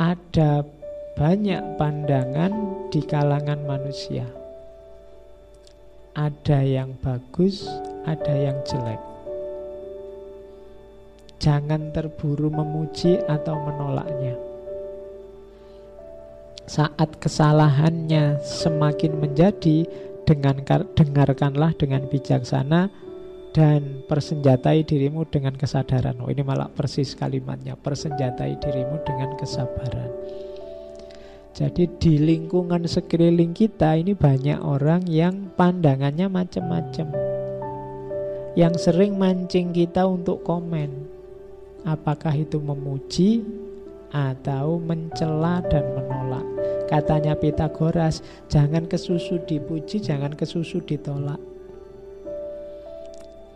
ada banyak pandangan di kalangan manusia. Ada yang bagus, ada yang jelek. Jangan terburu memuji atau menolaknya. Saat kesalahannya semakin menjadi, dengarkanlah dengan bijaksana dan persenjatai dirimu dengan kesadaran. Oh, ini malah persis kalimatnya, persenjatai dirimu dengan kesabaran. Jadi di lingkungan sekeliling kita ini banyak orang yang pandangannya macam-macam. Yang sering mancing kita untuk komen. Apakah itu memuji atau mencela dan menolak. Katanya Pitagoras, jangan kesusu dipuji, jangan kesusu ditolak.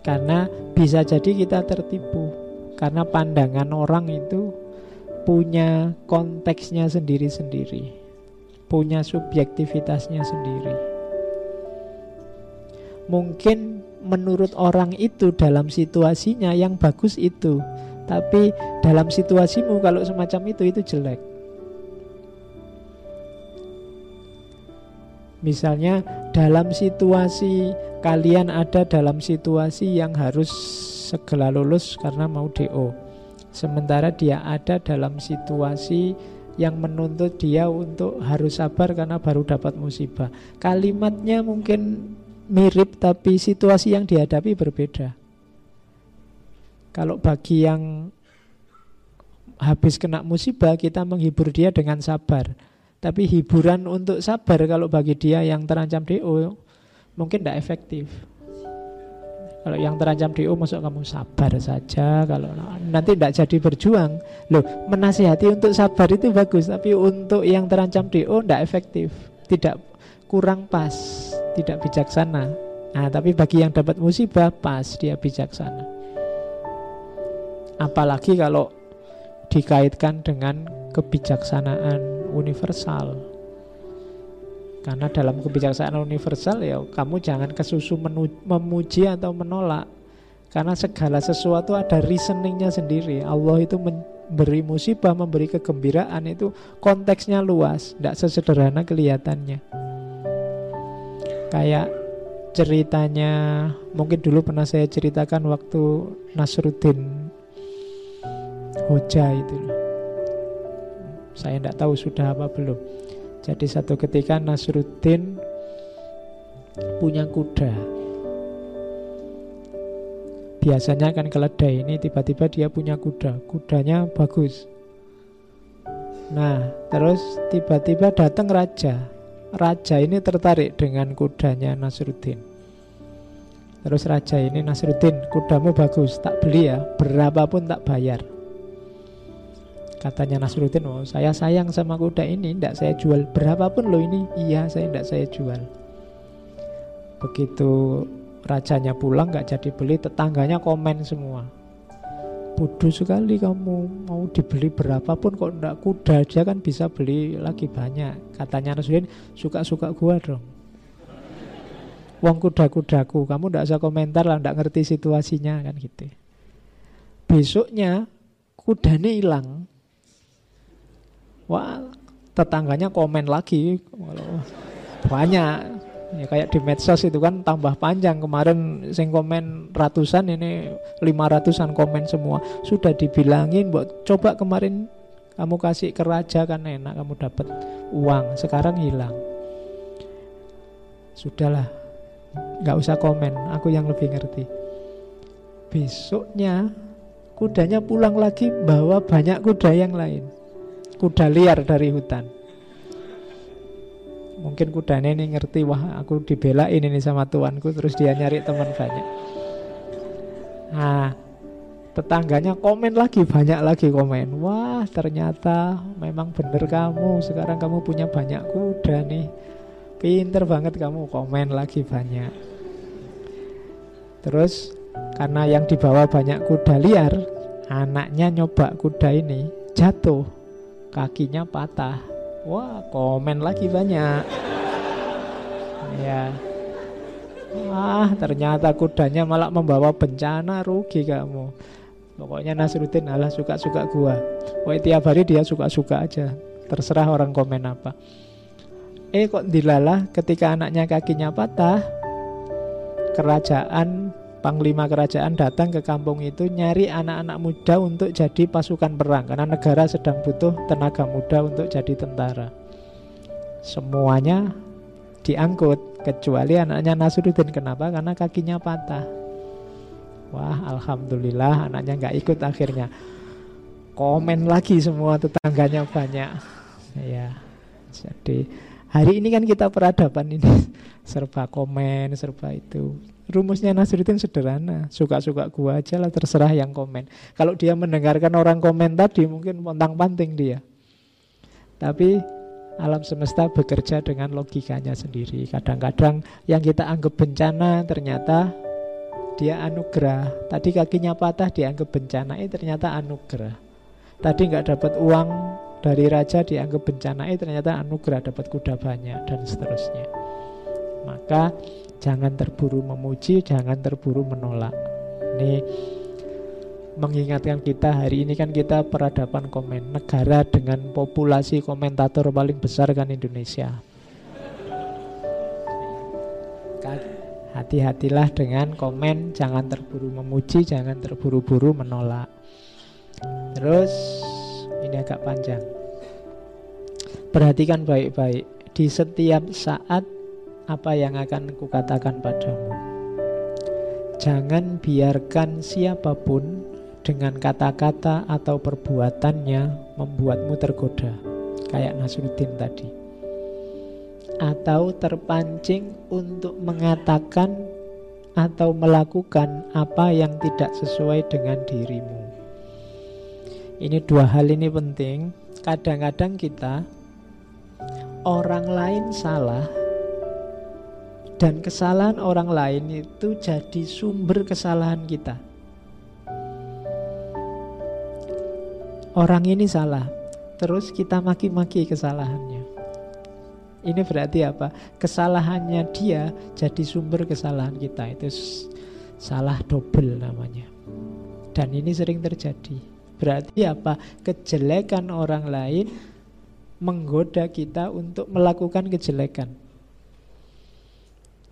Karena bisa jadi kita tertipu. Karena pandangan orang itu punya konteksnya sendiri-sendiri. Punya subjektivitasnya sendiri. Mungkin menurut orang itu dalam situasinya yang bagus itu. Tapi dalam situasimu kalau semacam itu itu jelek. Misalnya dalam situasi kalian ada dalam situasi yang harus segera lulus karena mau DO. Sementara dia ada dalam situasi yang menuntut dia untuk harus sabar karena baru dapat musibah. Kalimatnya mungkin mirip tapi situasi yang dihadapi berbeda. Kalau bagi yang habis kena musibah kita menghibur dia dengan sabar. Tapi hiburan untuk sabar kalau bagi dia yang terancam DO mungkin tidak efektif. Kalau yang terancam DO masuk kamu sabar saja Kalau nanti tidak jadi berjuang. Loh menasihati untuk sabar itu bagus Tapi untuk yang terancam DO tidak efektif. Tidak kurang pas Tidak bijaksana. Nah tapi bagi yang dapat musibah Pas dia bijaksana. Apalagi kalau Dikaitkan dengan kebijaksanaan universal. Karena dalam kebijaksanaan universal ya kamu jangan kesusu memuji atau menolak. Karena segala sesuatu ada reasoningnya sendiri. Allah itu memberi musibah, memberi kegembiraan itu konteksnya luas, tidak sesederhana kelihatannya. Kayak ceritanya, mungkin dulu pernah saya ceritakan waktu Nasruddin Hoja itu saya tidak tahu sudah apa belum. Jadi satu ketika Nasruddin punya kuda. Biasanya kan keledai ini tiba-tiba dia punya kuda. Kudanya bagus. Nah, terus tiba-tiba datang raja. Raja ini tertarik dengan kudanya Nasruddin. Terus raja ini Nasruddin, kudamu bagus, tak beli ya, berapapun tak bayar. Katanya Nasruddin, oh saya sayang sama kuda ini, tidak saya jual berapapun loh ini. Iya, saya tidak saya jual. Begitu rajanya pulang nggak jadi beli, tetangganya komen semua. Bodoh sekali kamu mau dibeli berapapun kok tidak kuda aja kan bisa beli lagi banyak. Katanya Nasruddin, suka-suka gua dong. Wong kuda-kudaku, kamu tidak usah komentar lah, tidak ngerti situasinya kan gitu. Besoknya kudanya hilang Wah, tetangganya komen lagi. Banyak. Ya kayak di medsos itu kan tambah panjang. Kemarin sing komen ratusan ini lima ratusan komen semua. Sudah dibilangin buat coba kemarin kamu kasih ke kan enak kamu dapat uang. Sekarang hilang. Sudahlah nggak usah komen. Aku yang lebih ngerti. Besoknya kudanya pulang lagi bawa banyak kuda yang lain kuda liar dari hutan. Mungkin kudanya ini ngerti wah aku dibelain ini sama tuanku terus dia nyari teman banyak. Nah, tetangganya komen lagi banyak lagi komen. Wah, ternyata memang bener kamu. Sekarang kamu punya banyak kuda nih. Pinter banget kamu komen lagi banyak. Terus karena yang dibawa banyak kuda liar, anaknya nyoba kuda ini jatuh kakinya patah. Wah, komen lagi banyak. Ya. Wah, ternyata kudanya malah membawa bencana, rugi kamu. Pokoknya Nasruddin Allah suka-suka gua. Pokoknya tiap hari dia suka-suka aja. Terserah orang komen apa. Eh kok dilalah ketika anaknya kakinya patah, kerajaan panglima kerajaan datang ke kampung itu nyari anak-anak muda untuk jadi pasukan perang karena negara sedang butuh tenaga muda untuk jadi tentara. Semuanya diangkut kecuali anaknya Nasruddin. Kenapa? Karena kakinya patah. Wah, alhamdulillah anaknya nggak ikut akhirnya. Komen lagi semua tetangganya banyak. Ya, jadi Hari ini kan kita peradaban ini serba komen, serba itu. Rumusnya Nasruddin sederhana, suka-suka gua aja lah terserah yang komen. Kalau dia mendengarkan orang komen tadi mungkin pontang-panting dia. Tapi alam semesta bekerja dengan logikanya sendiri. Kadang-kadang yang kita anggap bencana ternyata dia anugerah. Tadi kakinya patah dianggap bencana, eh ternyata anugerah. Tadi nggak dapat uang dari raja dianggap bencana eh ternyata anugerah dapat kuda banyak dan seterusnya maka jangan terburu memuji jangan terburu menolak. Ini mengingatkan kita hari ini kan kita peradaban komen negara dengan populasi komentator paling besar kan Indonesia. Hati-hatilah dengan komen jangan terburu memuji jangan terburu-buru menolak. Terus ini agak panjang. Perhatikan baik-baik di setiap saat apa yang akan kukatakan padamu. Jangan biarkan siapa pun dengan kata-kata atau perbuatannya membuatmu tergoda, kayak Nasruddin tadi. Atau terpancing untuk mengatakan atau melakukan apa yang tidak sesuai dengan dirimu. Ini dua hal ini penting. Kadang-kadang kita orang lain salah dan kesalahan orang lain itu jadi sumber kesalahan kita. Orang ini salah, terus kita maki-maki kesalahannya. Ini berarti apa? Kesalahannya dia jadi sumber kesalahan kita. Itu salah double namanya. Dan ini sering terjadi. Berarti apa? Kejelekan orang lain menggoda kita untuk melakukan kejelekan.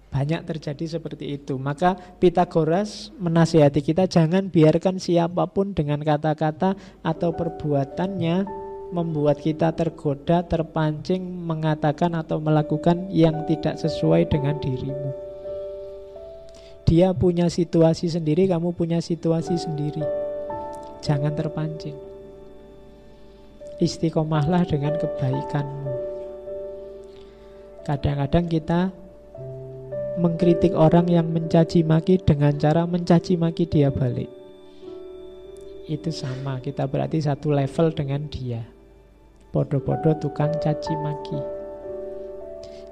Banyak terjadi seperti itu. Maka Pitagoras menasihati kita jangan biarkan siapa pun dengan kata-kata atau perbuatannya membuat kita tergoda, terpancing mengatakan atau melakukan yang tidak sesuai dengan dirimu. Dia punya situasi sendiri, kamu punya situasi sendiri. Jangan terpancing. Istiqomahlah dengan kebaikanmu. Kadang-kadang kita mengkritik orang yang mencaci maki dengan cara mencaci maki dia balik. Itu sama, kita berarti satu level dengan dia. Podo-podo tukang caci maki.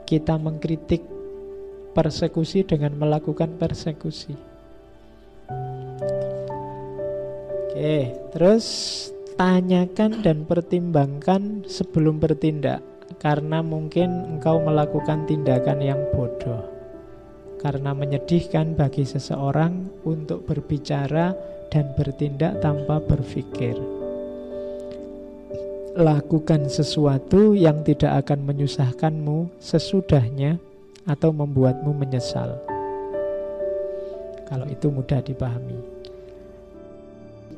Kita mengkritik persekusi dengan melakukan persekusi. Oke, terus tanyakan dan pertimbangkan sebelum bertindak karena mungkin engkau melakukan tindakan yang bodoh. Karena menyedihkan bagi seseorang untuk berbicara dan bertindak tanpa berpikir. Lakukan sesuatu yang tidak akan menyusahkanmu sesudahnya atau membuatmu menyesal. Kalau itu mudah dipahami.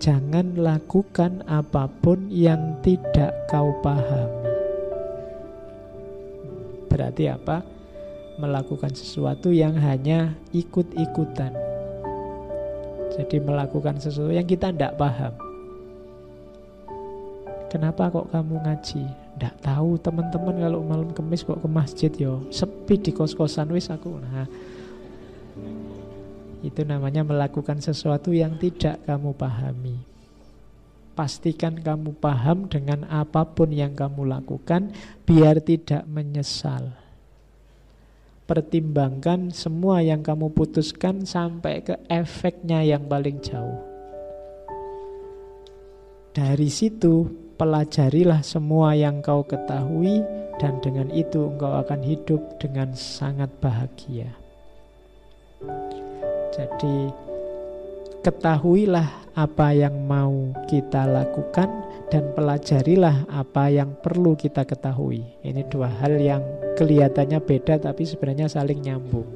Jangan lakukan apa pun yang tidak kau pahami. Berarti apa? Melakukan sesuatu yang hanya ikut-ikutan. Jadi melakukan sesuatu yang kita tidak paham. Kenapa kok kamu ngaji? Tidak tahu teman-teman kalau malam kemis kok ke masjid yo sepi di kos-kosan wis aku. Nah, itu namanya melakukan sesuatu yang tidak kamu pahami. Pastikan kamu paham dengan apa pun yang kamu lakukan biar tidak menyesal. Pertimbangkan semua yang kamu putuskan sampai ke efeknya yang paling jauh. Dari situ pelajarilah semua yang kau ketahui dan dengan itu engkau akan hidup dengan sangat bahagia. Jadi ketahuilah apa yang mau kita lakukan dan pelajarilah apa yang perlu kita ketahui. Ini dua hal yang kelihatannya beda tapi sebenarnya saling nyambung.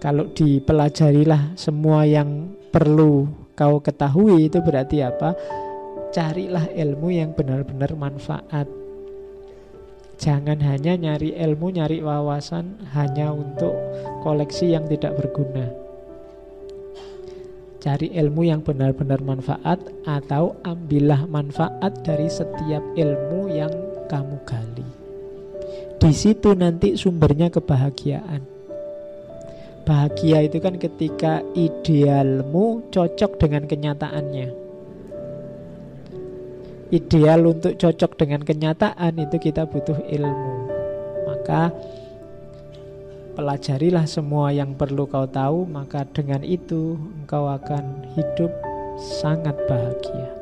Kalau dipelajarilah semua yang perlu kau ketahui itu berarti apa? Carilah ilmu yang benar-benar manfaat. Jangan hanya nyari ilmu, nyari wawasan hanya untuk koleksi yang tidak berguna. Cari ilmu yang benar-benar manfaat atau ambillah manfaat dari setiap ilmu yang kamu gali. Di situ nanti sumbernya kebahagiaan. Bahagia itu kan ketika idealmu cocok dengan kenyataannya. Ideal untuk cocok dengan kenyataan itu kita butuh ilmu. Maka pelajarilah semua yang perlu kau tahu, maka dengan itu engkau akan hidup sangat bahagia.